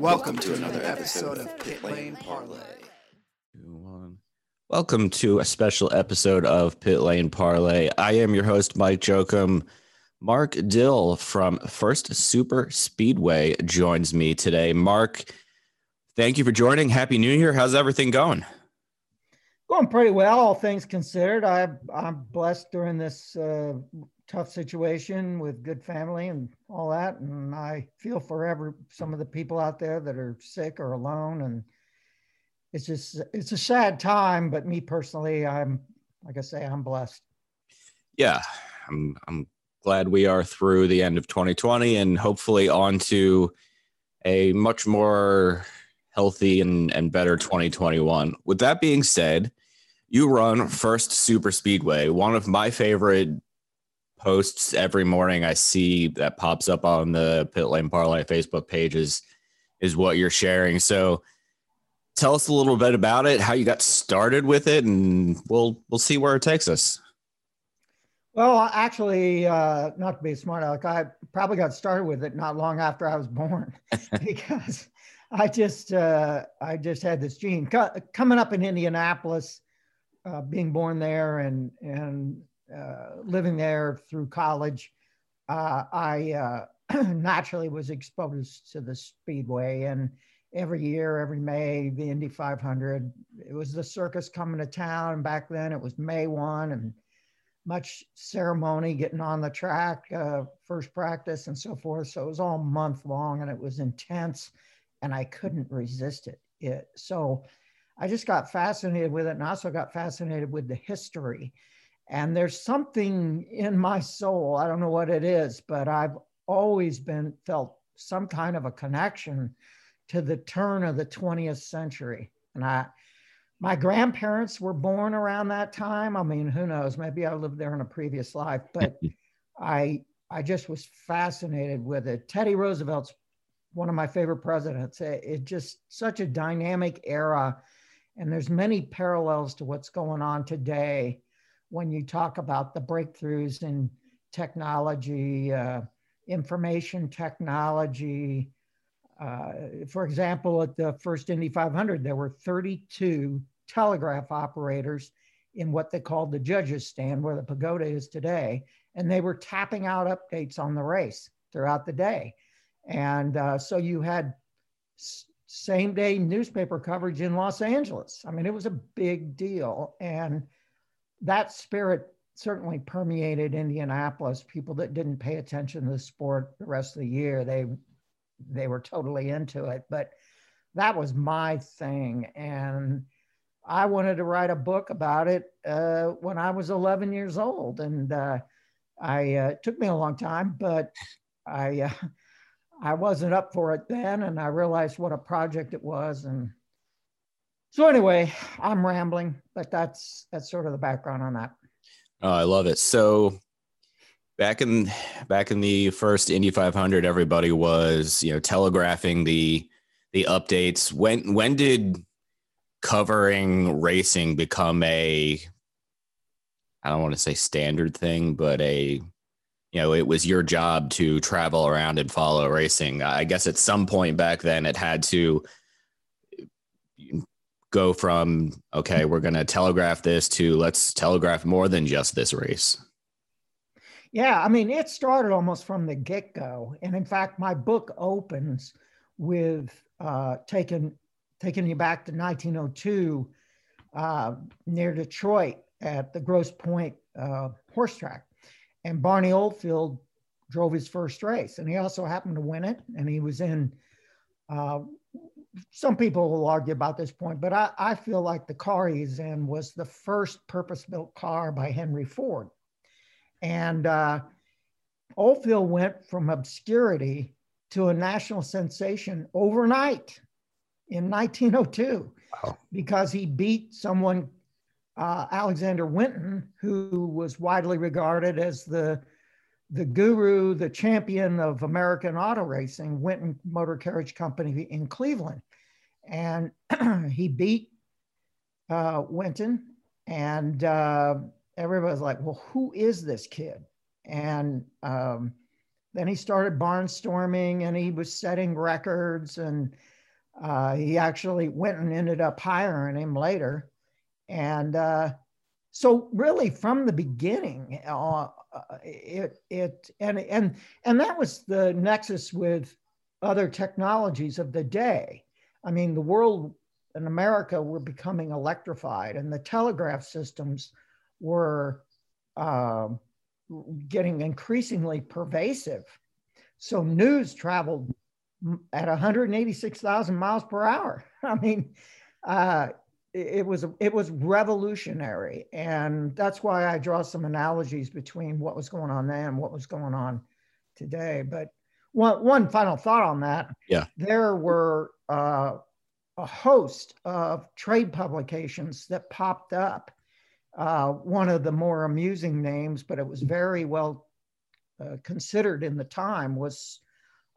Welcome to another episode of Pit Lane Parlay. Welcome to a special episode of Pit Lane Parlay. I am your host, Mike Jokum. Mark Dill from First Super Speedway joins me today. Mark, thank you for joining. Happy New Year. How's everything going? Going pretty well, all things considered. I, I'm blessed during this uh, tough situation with good family and all that. And I feel forever some of the people out there that are sick or alone. And it's just, it's a sad time. But me personally, I'm, like I say, I'm blessed. Yeah, I'm, I'm glad we are through the end of 2020 and hopefully on to a much more healthy and, and better 2021. With that being said, you run First Super Speedway, one of my favorite posts every morning I see that pops up on the Pit Lane Parlay Facebook page is, is what you're sharing. So tell us a little bit about it, how you got started with it, and we'll we'll see where it takes us. Well, actually, uh, not to be smart aleck, I probably got started with it not long after I was born because I just uh, I just had this gene Co- coming up in Indianapolis, uh, being born there and and living there through college. Uh, I uh, naturally was exposed to the speedway, and every year, every May, the Indy 500. It was the circus coming to town. And Back then, it was May one and much ceremony getting on the track, uh, first practice, and so forth. So it was all month long, and it was intense, and I couldn't resist it. It so I just got fascinated with it, and also got fascinated with the history. And there's something in my soul. I don't know what it is, but I've always been felt some kind of a connection to the turn of the 20th century. And I, my grandparents were born around that time. I mean, who knows? Maybe I lived there in a previous life, but I, I just was fascinated with it. Teddy Roosevelt's one of my favorite presidents. It, it just such a dynamic era, and there's many parallels to what's going on today when you talk about the breakthroughs in technology, uh, information technology. Uh, for example, at the first Indy 500, there were 32 telegraph operators in what they called the judges stand, where the pagoda is today, and they were tapping out updates on the race throughout the day. And uh, so you had same day newspaper coverage in Los Angeles. I mean, it was a big deal. And that spirit certainly permeated Indianapolis. People that didn't pay attention to the sport the rest of the year, they they were totally into it. But that was my thing, and I wanted to write a book about it uh, when I was 11 years old, and uh, I uh, it took me a long time, but I uh, I wasn't up for it then, and I realized what a project it was, and so anyway, I'm rambling, but that's that's sort of the background on that. Oh, I love it. So back in back in the first Indy 500, everybody was you know telegraphing the the updates. When when did covering racing become a I don't want to say standard thing, but a you know it was your job to travel around and follow racing. I guess at some point back then it had to go from okay we're going to telegraph this to let's telegraph more than just this race Yeah, I mean, it started almost from the get go. And in fact, my book opens with uh, taking taking you back to 1902 uh, near Detroit at the Grosse Pointe uh, horse track. And Barney Oldfield drove his first race, and he also happened to win it. And he was in. Some people will argue about this point, but I, I feel like the car he's in was the first purpose-built car by Henry Ford. And uh, Oldfield went from obscurity to a national sensation overnight in 1902 wow. because he beat someone, uh, Alexander Winton, who was widely regarded as the the guru, the champion of American auto racing, Winton Motor Carriage Company in Cleveland. And he beat uh, Winton, and uh, everybody's like, well, who is this kid? And um, then he started barnstorming and he was setting records. And uh, he actually went and ended up hiring him later. And uh, so, really, from the beginning, uh, it it and and and that was the nexus with other technologies of the day. I mean, the world in America were becoming electrified, and the telegraph systems were uh, getting increasingly pervasive. So news traveled at 186,000 miles per hour. I mean, uh, it was it was revolutionary, and that's why I draw some analogies between what was going on then and what was going on today. But one one final thought on that. Yeah, there were uh, a host of trade publications that popped up. Uh, one of the more amusing names, but it was very well uh, considered in the time, was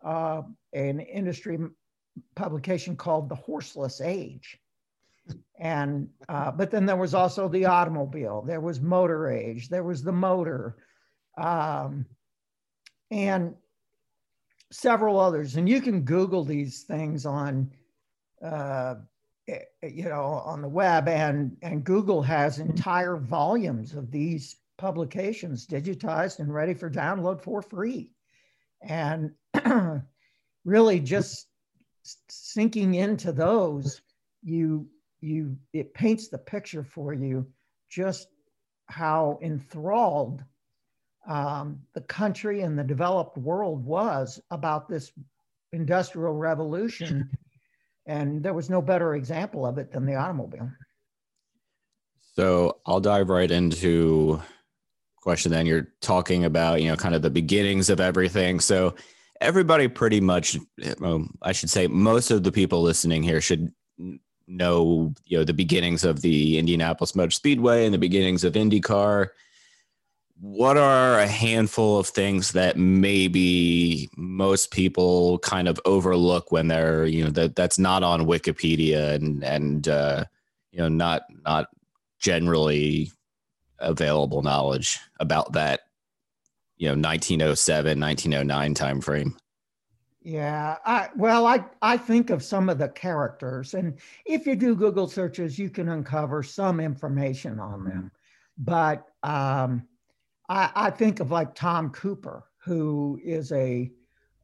uh, an industry publication called The Horseless Age and uh, but then there was also the automobile there was motor age there was the motor um, and several others. And you can google these things on uh, eh, you know on the web and and google has entire volumes of these publications digitized and ready for download for free. And really just sinking into those you you it paints the picture for you just how enthralled um, the country and the developed world was about this industrial revolution. And there was no better example of it than the automobile. So i'll dive right into question then. You're talking about you know kind of the beginnings of everything. So everybody pretty much well, i should say most of the people listening here should know you know the beginnings of the Indianapolis Motor Speedway and the beginnings of IndyCar. What are a handful of things that maybe most people kind of overlook when they're you know that that's not on Wikipedia and and uh, you know not not generally available knowledge about that you know 1907 1909 timeframe yeah, I, well, I, I think of some of the characters, and if you do Google searches, you can uncover some information on them. But um, I, I think of like Tom Cooper, who is a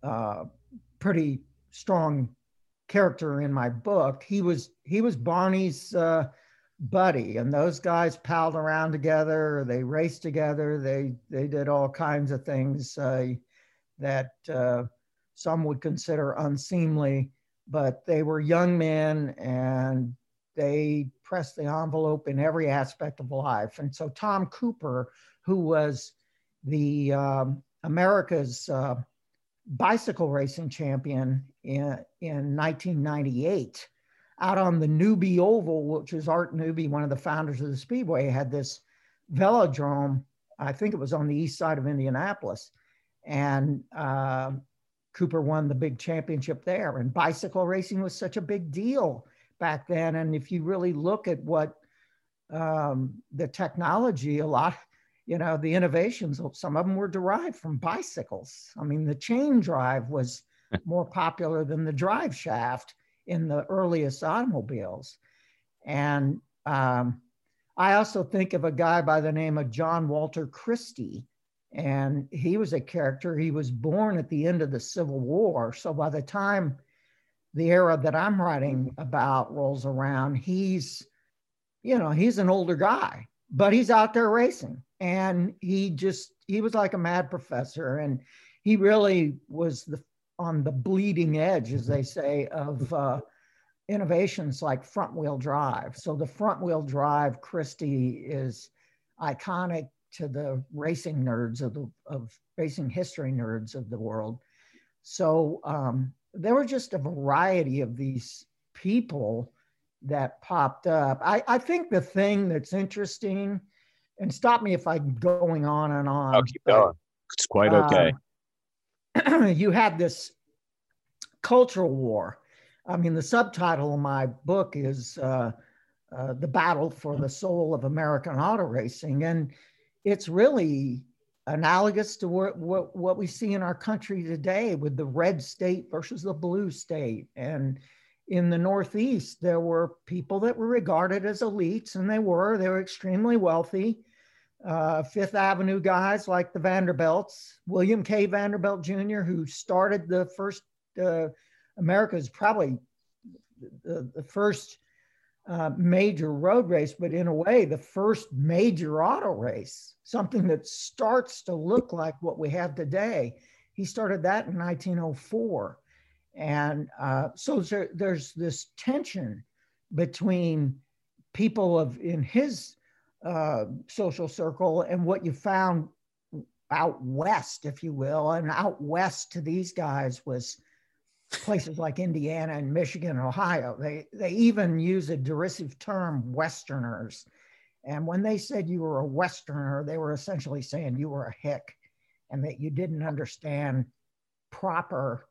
uh, pretty strong character in my book. He was he was Barney's uh, buddy, and those guys palled around together. They raced together. They they did all kinds of things uh, that uh, some would consider unseemly, but they were young men and they pressed the envelope in every aspect of life. And so Tom Cooper, who was the um, America's uh, bicycle racing champion in, in 1998, out on the Newby Oval, which is Art Newby, one of the founders of the Speedway, had this velodrome. I think it was on the east side of Indianapolis. And uh, Cooper won the big championship there. And bicycle racing was such a big deal back then. And if you really look at what um, the technology, a lot, you know, the innovations, some of them were derived from bicycles. I mean, the chain drive was more popular than the drive shaft in the earliest automobiles. And um, I also think of a guy by the name of John Walter Christie, and he was a character. He was born at the end of the Civil War. So by the time the era that I'm writing about rolls around, he's, you know, he's an older guy, but he's out there racing. And he just, he was like a mad professor. And he really was the on the bleeding edge, as they say, of uh, innovations like front wheel drive. So the front wheel drive Christie is iconic to the racing nerds of the of racing history nerds of the world. So um, there were just a variety of these people that popped up. I, I think the thing that's interesting, and stop me if I'm going on and on. I'll keep going. It's quite okay. Uh, you had this cultural war. I mean, the subtitle of my book is uh, uh, The Battle for the Soul of American Auto Racing. And it's really analogous to what, what, what we see in our country today with the red state versus the blue state. And in the Northeast, there were people that were regarded as elites, and they were. They were extremely wealthy. Uh, Fifth Avenue guys like the Vanderbilts, William K. Vanderbilt Jr., who started the first, uh, America's probably the, the first uh, major road race, but in a way, the first major auto race, something that starts to look like what we have today. He started that in 1904. And uh, so there, there's this tension between people of in his uh, social circle and what you found out west, if you will. And out west to these guys was places like Indiana and Michigan and Ohio. They, they even use a derisive term, Westerners. And when they said you were a Westerner, they were essentially saying you were a hick and that you didn't understand proper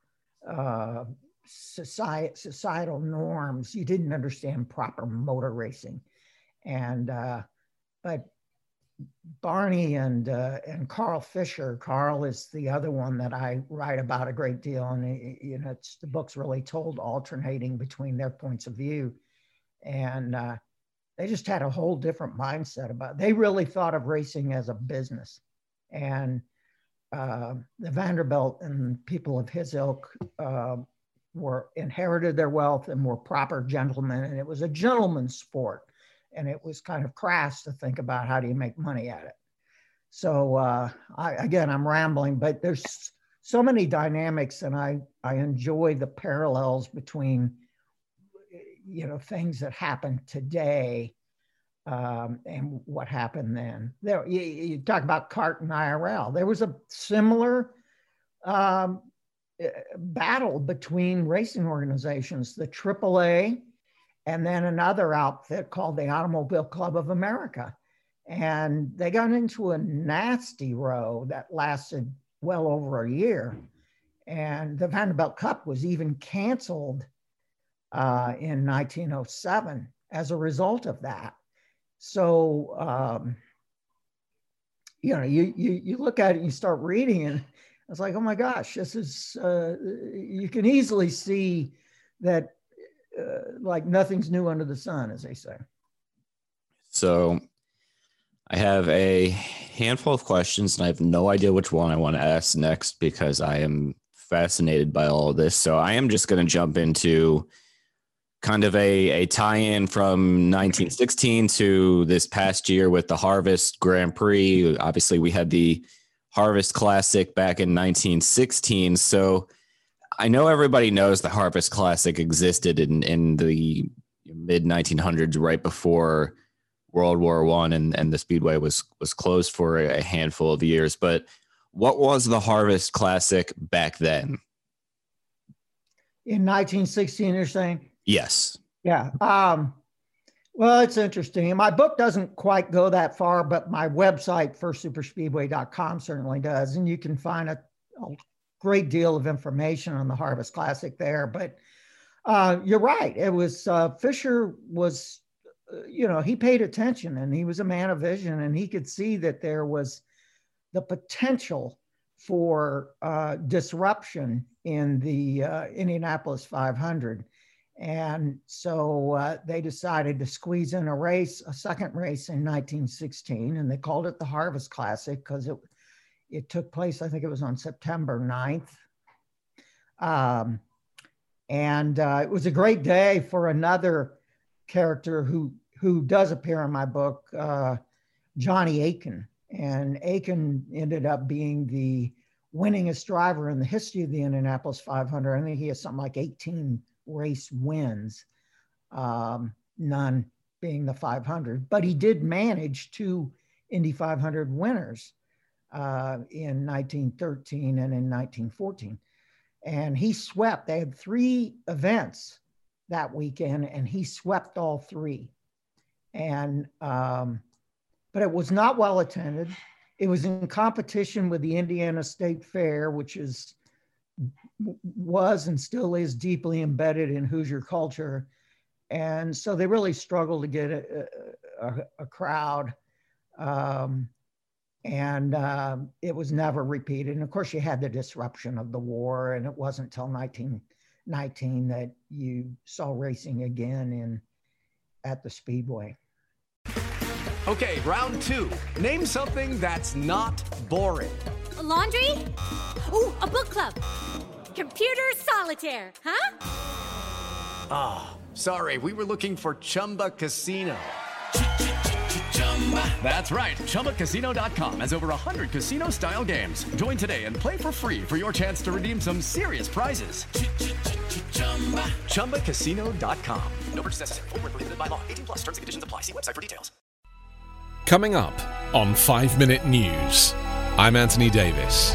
uh, society, societal norms. You didn't understand proper motor racing. And, uh, but Barney and uh, and Carl Fisher. Carl is the other one that I write about a great deal, and you know, the book's really told alternating between their points of view, and uh, they just had a whole different mindset about. It. They really thought of racing as a business, and uh, the Vanderbilt and people of his ilk uh, were inherited their wealth and were proper gentlemen, and it was a gentleman's sport and it was kind of crass to think about how do you make money at it. So uh, I, again, I'm rambling, but there's so many dynamics, and I I enjoy the parallels between you know things that happen today um, and what happened then. There, you, you, talk about CART and IRL. There was a similar um, eh, battle between racing organizations. The AAA and then another outfit called the Automobile Club of America. And they got into a nasty row that lasted well over a year. And the Vanderbilt Cup was even canceled uh, in 1907 as a result of that. So, um, you know, you, you, you look at it, you start reading, and it's like, oh my gosh, this is, uh, you can easily see that uh, like nothing's new under the sun, as they say. So I have a handful of questions, and I have no idea which one I want to ask next because I am fascinated by all of this. So I am just going to jump into kind of a, a tie-in from 1916 to this past year with the Harvest Grand Prix. Obviously, we had the Harvest Classic back in 1916. So I know everybody knows the Harvest Classic existed in in the mid 1900s, right before World War One, and and the Speedway was was closed for a handful of years. But what was the Harvest Classic back then? In 1916, you're saying? Yes. Yeah. Um, well, it's interesting. My book doesn't quite go that far, but my website, firstsuperspeedway.com, certainly does. And you can find a, a great deal of information on the Harvest Classic there. But uh, you're right. It was uh, Fisher was, uh, you know, he paid attention and he was a man of vision and he could see that there was the potential for uh, disruption in the uh, Indianapolis 500. And so uh, they decided to squeeze in a race, a second race in 1916, and they called it the Harvest Classic because it it took place, I think it was on September 9th. Um, And uh, it was a great day for another character who who does appear in my book, uh, Johnny Aitken. And Aitken ended up being the winningest driver in the history of the Indianapolis 500. I think he has something like 18 race wins, um, none being the 500. But he did manage two Indy 500 winners uh, in 1913 and in 1914. And he swept, they had three events that weekend, and he swept all three. And, um, but it was not well attended. It was in competition with the Indiana State Fair, which is was and still is deeply embedded in Hoosier culture. And so they really struggled to get a, a, a crowd. Um, and uh, it was never repeated. And of course, you had the disruption of the war, and it wasn't until 1919 that you saw racing again in at the Speedway. Okay, round two. Name something that's not boring. A laundry? Ooh, a book club. Computer solitaire, huh? Ah, oh, sorry, we were looking for Chumba Casino. That's right. ChumbaCasino.com has over 100 casino style games. Join today and play for free for your chance to redeem some serious prizes. ChumbaCasino.com. No purchase necessary. Full prohibited by law. 18 plus terms and conditions apply. See website for details. Coming up on 5 Minute News, I'm Anthony Davis.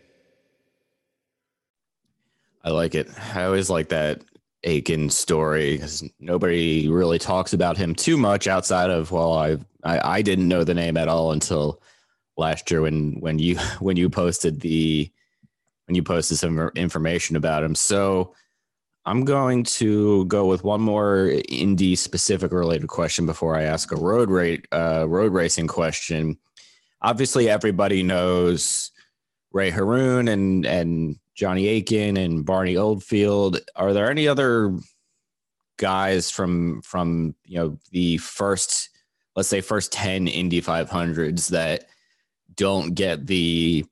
I like it. I always like that Aitken story because nobody really talks about him too much outside of well, I, I I didn't know the name at all until last year when when you when you posted the when you posted some information about him. So I'm going to go with one more Indy specific related question before I ask a road rate uh, road racing question. Obviously, everybody knows Ray Harroun and and Johnny Aitken and Barney Oldfield. Are there any other guys from from you know the first let's say first 10 Indy 500s that don't get the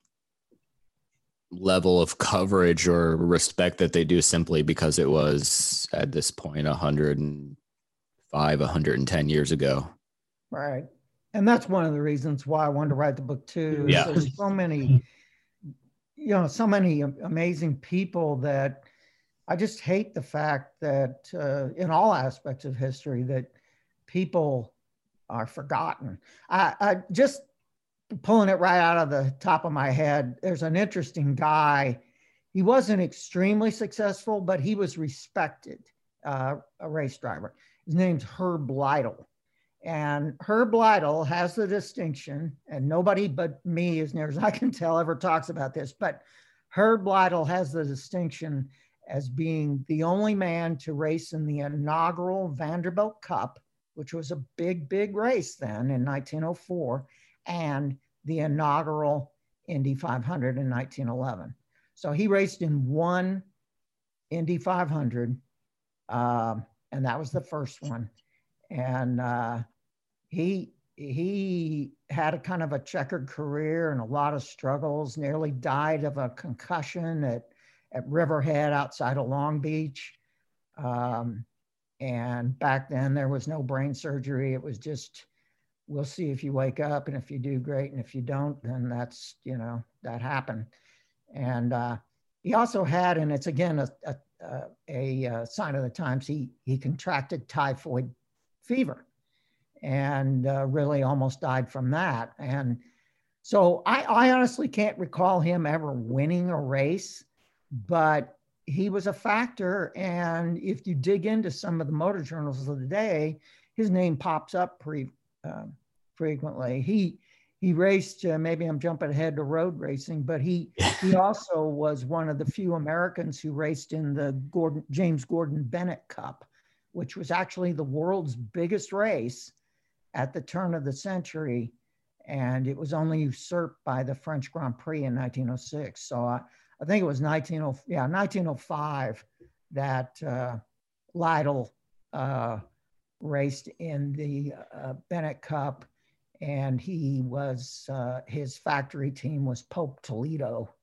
level of coverage or respect that they do simply because it was at this point 105 110 years ago? Right. And that's one of the reasons why i wanted to write the book too. Yeah. There's so many you know so many amazing people that i just hate the fact that uh, in all aspects of history that people are forgotten. I, I just pulling it right out of the top of my head there's an interesting guy. He wasn't extremely successful but he was respected uh, a race driver. His name's herb lytle and Herb Lytle has the distinction, and nobody but me, as near as I can tell, ever talks about this, but Herb Lytle has the distinction as being the only man to race in the inaugural Vanderbilt Cup, which was a big, big race then in 1904, and the inaugural Indy 500 in 1911. So he raced in one Indy 500, um, and that was the first one and uh, he he had a kind of a checkered career and a lot of struggles. Nearly died of a concussion at at Riverhead outside of Long Beach. Um, and back then there was no brain surgery. It was just we'll see if you wake up and if you do great and if you don't then that's you know that happened and uh, he also had and it's again a, a, a, a, sign of the times he he contracted typhoid fever and uh, really almost died from that. And so I, I honestly can't recall him ever winning a race, but he was a factor. And if you dig into some of the motor journals of the day, his name pops up pretty uh, frequently. He he raced. Uh, maybe I'm jumping ahead to road racing, but he he also was one of the few Americans who raced in the Gordon James Gordon Bennett Cup, which was actually the world's biggest race at the turn of the century. And it was only usurped by the French Grand Prix in 1906. So I, I think it was 1905, yeah, 1905 that uh, Lytle uh, raced in the uh, Bennett Cup, and he was uh, his factory team was Pope Toledo,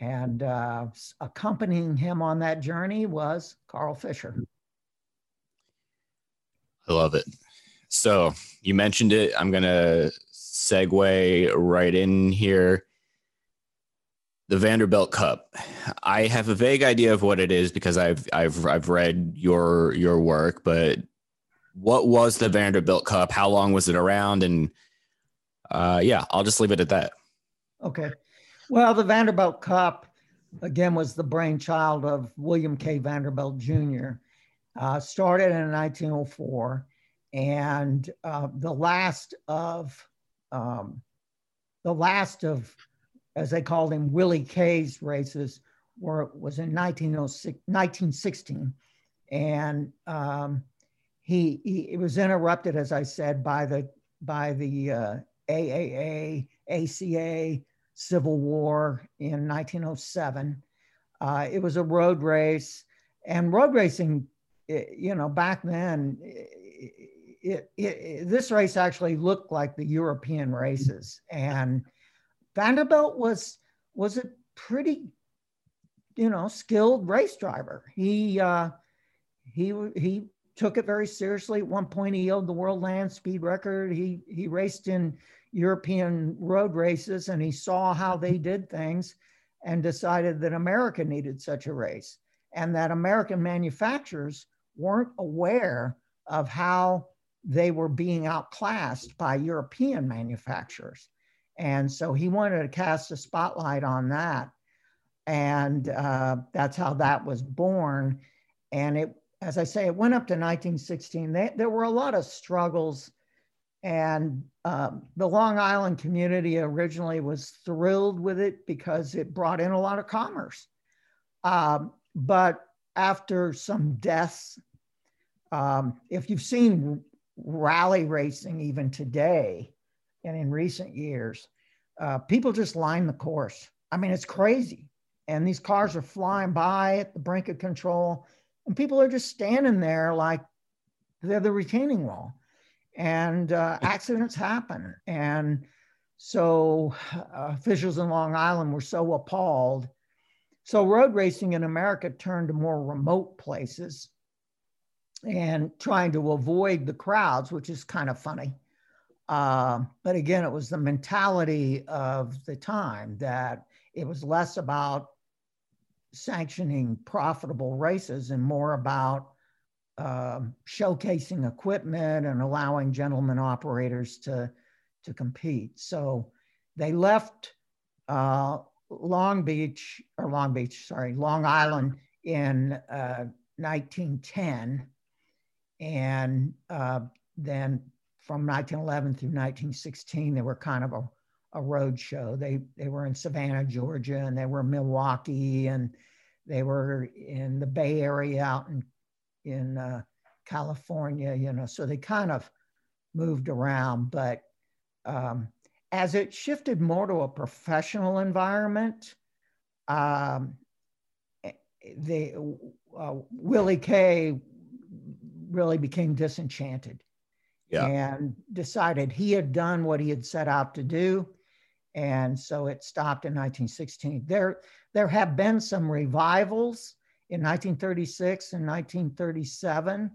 and uh, accompanying him on that journey was Carl Fisher. Love it. So you mentioned it. I'm gonna segue right in here the Vanderbilt Cup. I have a vague idea of what it is because I've I've I've read your your work, but what was the Vanderbilt Cup? How long was it around? And uh, yeah, I'll just leave it at that. Okay. Well, the Vanderbilt Cup again was the brainchild of William K. Vanderbilt Jr. Uh, started in 1904, and uh, the last of um, the last of as they called him, Willie K's races were was in 1906, 1916. And um, he, he it was interrupted, as I said, by the by the uh, AAA, ACA Civil War in 1907. Uh, it was a road race, and road racing, you know, back then, it, it, it, this race actually looked like the European races, and Vanderbilt was was a pretty, you know, skilled race driver. He uh, he he took it very seriously. At one point, he held the world land speed record. He he raced in European road races, and he saw how they did things, and decided that America needed such a race, and that American manufacturers weren't aware of how they were being outclassed by European manufacturers. And so he wanted to cast a spotlight on that. And uh, that's how that was born. And it, as I say, it went up to 1916. They, there were a lot of struggles. And um, the Long Island community originally was thrilled with it because it brought in a lot of commerce. Um, but after some deaths, um, if you've seen rally racing even today, and in recent years, uh, people just line the course. I mean, it's crazy. And these cars are flying by at the brink of control, and people are just standing there like they're the retaining wall. And uh, accidents happen. And so uh, officials in Long Island were so appalled. So road racing in America turned to more remote places and trying to avoid the crowds, which is kind of funny. Uh, but again, it was the mentality of the time that it was less about sanctioning profitable races and more about uh, showcasing equipment and allowing gentlemen operators to, to compete. So they left uh, Long Beach, or Long Beach, sorry, Long Island in 1910. Uh, and uh, then from 1911 through 1916, they were kind of a, a road show. They, they were in Savannah, Georgia, and they were Milwaukee, and they were in the Bay Area out in, in uh, California, you know, so they kind of moved around. But um, as it shifted more to a professional environment, um, the uh, Willie K really became disenchanted yeah. and decided he had done what he had set out to do. And so it stopped in 1916. There, there have been some revivals in 1936 and 1937,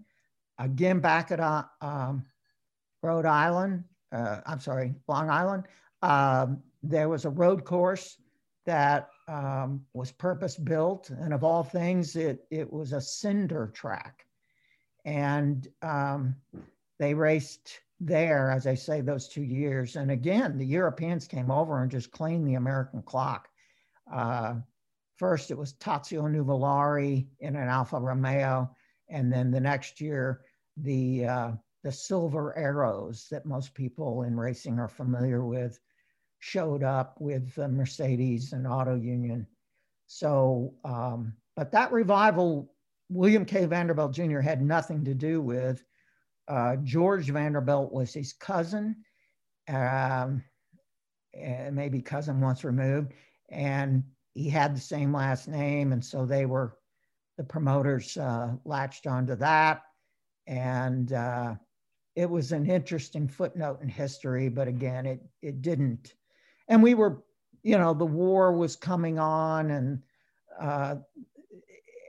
again back at uh, um, Rhode Island, uh, I'm sorry, Long Island. Um, there was a road course that um, was purpose built, and of all things, it, it was a cinder track. And um, they raced there, as I say, those two years. And again, the Europeans came over and just cleaned the American clock. Uh, first, it was Tazio Nuvolari in an Alfa Romeo. And then the next year, the, uh, the silver arrows that most people in racing are familiar with showed up with the Mercedes and Auto Union. So, um, but that revival William K. Vanderbilt Jr. had nothing to do with. Uh, George Vanderbilt was his cousin, um, maybe cousin once removed, and he had the same last name, and so they were the promoters uh, latched onto that, and uh, it was an interesting footnote in history. But again, it it didn't, and we were, you know, the war was coming on, and uh,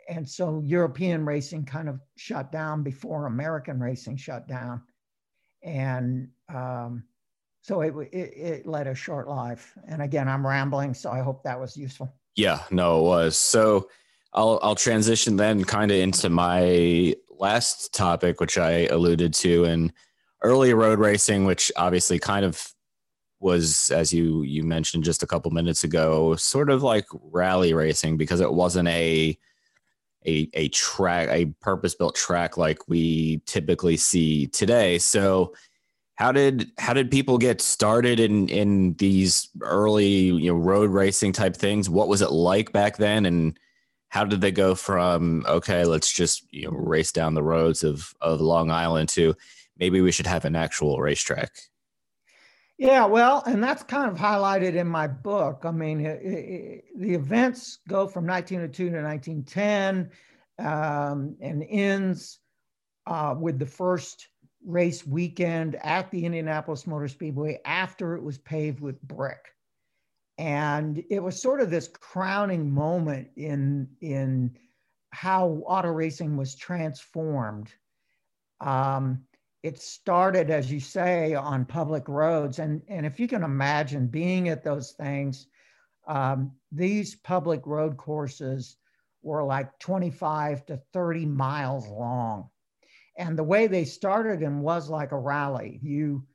and so European racing kind of shut down before American racing shut down, and um, so it, it, it led a short life. And again, I'm rambling, so I hope that was useful. Yeah, no, it was. So I'll I'll transition then kind of into my last topic, which I alluded to in early road racing, which obviously kind of was, as you you mentioned just a couple minutes ago, sort of like rally racing because it wasn't a a a track, a purpose built track like we typically see today. So how did how did people get started in in these early you know road racing type things? What was it like back then and how did they go from okay, let's just you know race down the roads of of Long Island to maybe we should have an actual racetrack? Yeah, well, and that's kind of highlighted in my book. I mean, it, it, the events go from 1902 to 1910 um, and ends uh, with the first race weekend at the Indianapolis Motor Speedway after it was paved with brick. And it was sort of this crowning moment in, in how auto racing was transformed. Um, it started, as you say, on public roads. And, and if you can imagine being at those things, um, these public road courses were like 25 to 30 miles long. And the way they started them was like a rally. You,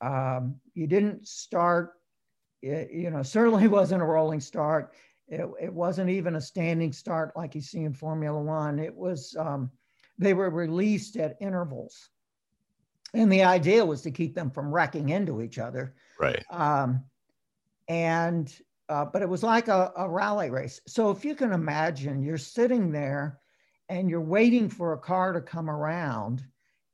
um, you didn't start, it, you know, certainly wasn't a rolling start. It, it wasn't even a standing start like you see in Formula One. It was, um, they were released at intervals and the idea was to keep them from wrecking into each other. Right. Um, and uh, but it was like a, a rally race. So if you can imagine, you're sitting there and you're waiting for a car to come around,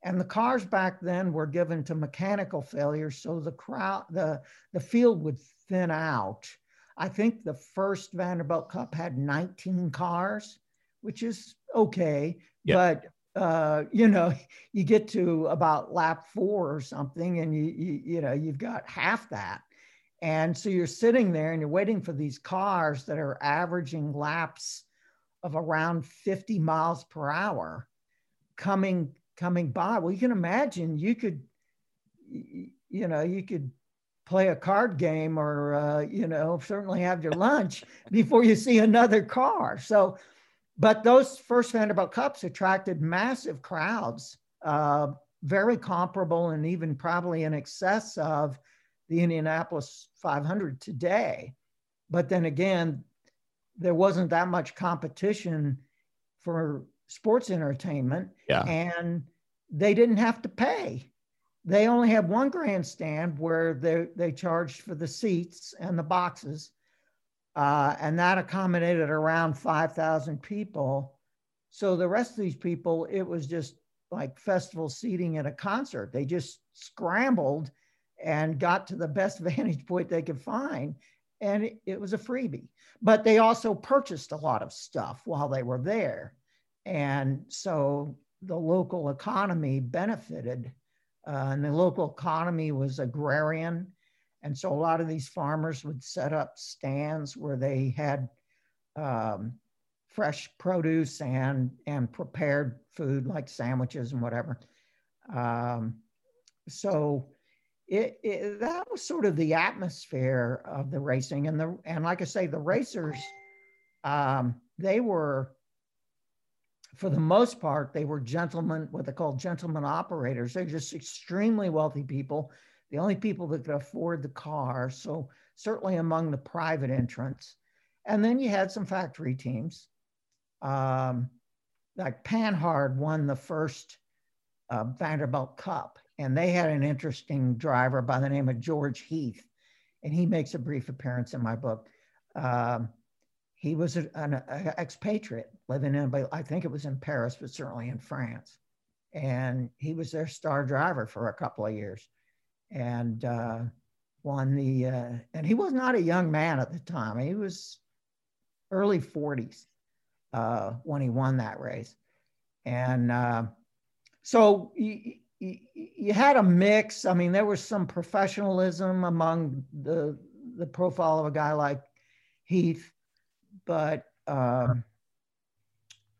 and the cars back then were given to mechanical failure, so the crowd, the the field would thin out. I think the first Vanderbilt Cup had 19 cars, which is okay, yep. but uh, you know, you get to about lap four or something, and you, you, you know, you've got half that. And so you're sitting there and you're waiting for these cars that are averaging laps of around 50 miles per hour coming coming by. Well, you can imagine you could, you know, you could play a card game or uh, you know certainly have your lunch before you see another car. So but those first Vanderbilt Cups attracted massive crowds, uh, very comparable and even probably in excess of the Indianapolis 500 today. But then again, there wasn't that much competition for sports entertainment. Yeah. And they didn't have to pay. They only had one grandstand where they, they charged for the seats and the boxes uh, and that accommodated around 5,000 people. So the rest of these people, it was just like festival seating at a concert. They just scrambled and got to the best vantage point they could find. And it, it was a freebie. But they also purchased a lot of stuff while they were there. And so the local economy benefited. Uh, and the local economy was agrarian and so a lot of these farmers would set up stands where they had um, fresh produce and, and prepared food like sandwiches and whatever. Um, so it, it, that was sort of the atmosphere of the racing. And, the, and like I say, the racers, um, they were, for the most part, they were gentlemen, what they call gentlemen operators. They're just extremely wealthy people the only people that could afford the car. So certainly among the private entrants. And then you had some factory teams. Um, like Panhard won the first uh, Vanderbilt Cup, and they had an interesting driver by the name of George Heath, and he makes a brief appearance in my book. Um, he was an a expatriate living in, I think it was in Paris, but certainly in France. And he was their star driver for a couple of years and uh, won the, uh, and he was not a young man at the time. He was early 40s uh, when he won that race. And uh, so you, you had a mix. I mean, there was some professionalism among the, the profile of a guy like Heath but um,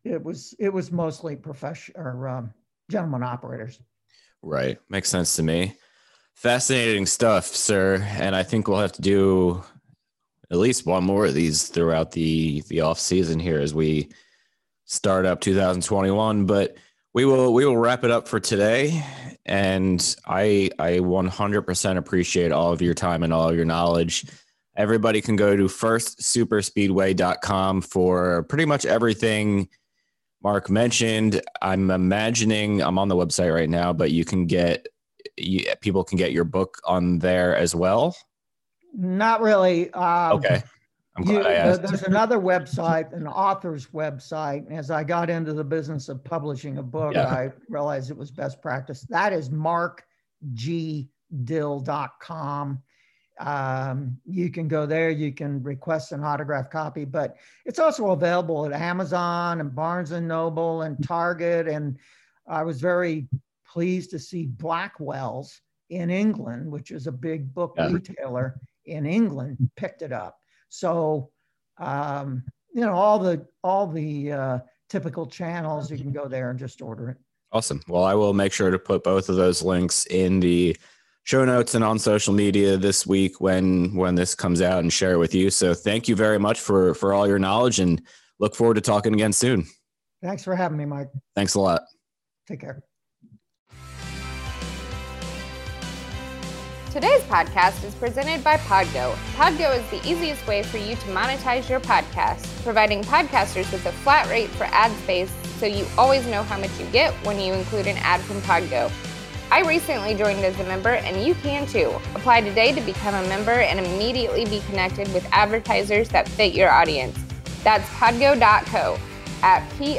it was it was mostly professional or um, gentlemen operators. Right, makes sense to me. Fascinating stuff, sir. And I think we'll have to do at least one more of these throughout the the off season here as we start up 2021. But we will we will wrap it up for today. And I I 100% appreciate all of your time and all of your knowledge Everybody can go to firstsuperspeedway.com for pretty much everything Mark mentioned. I'm imagining I'm on the website right now, but you can get you, people can get your book on there as well. Not really. Um, okay. You, I asked. There's another website, an author's website. As I got into the business of publishing a book, yeah. I realized it was best practice. That is markgdill.com. Um, you can go there, you can request an autograph copy, but it's also available at Amazon and Barnes and Noble and Target. And I was very pleased to see Blackwell's in England, which is a big book yeah. retailer in England, picked it up. So, um, you know, all the all the uh, typical channels, you can go there and just order it. Awesome. Well, I will make sure to put both of those links in the show notes and on social media this week when when this comes out and share it with you. So thank you very much for for all your knowledge and look forward to talking again soon. Thanks for having me, Mike. Thanks a lot. Take care. Today's podcast is presented by Podgo. Podgo is the easiest way for you to monetize your podcast, providing podcasters with a flat rate for ad space so you always know how much you get when you include an ad from Podgo. I recently joined as a member, and you can too. Apply today to become a member and immediately be connected with advertisers that fit your audience. That's podgo.co at P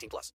18 plus.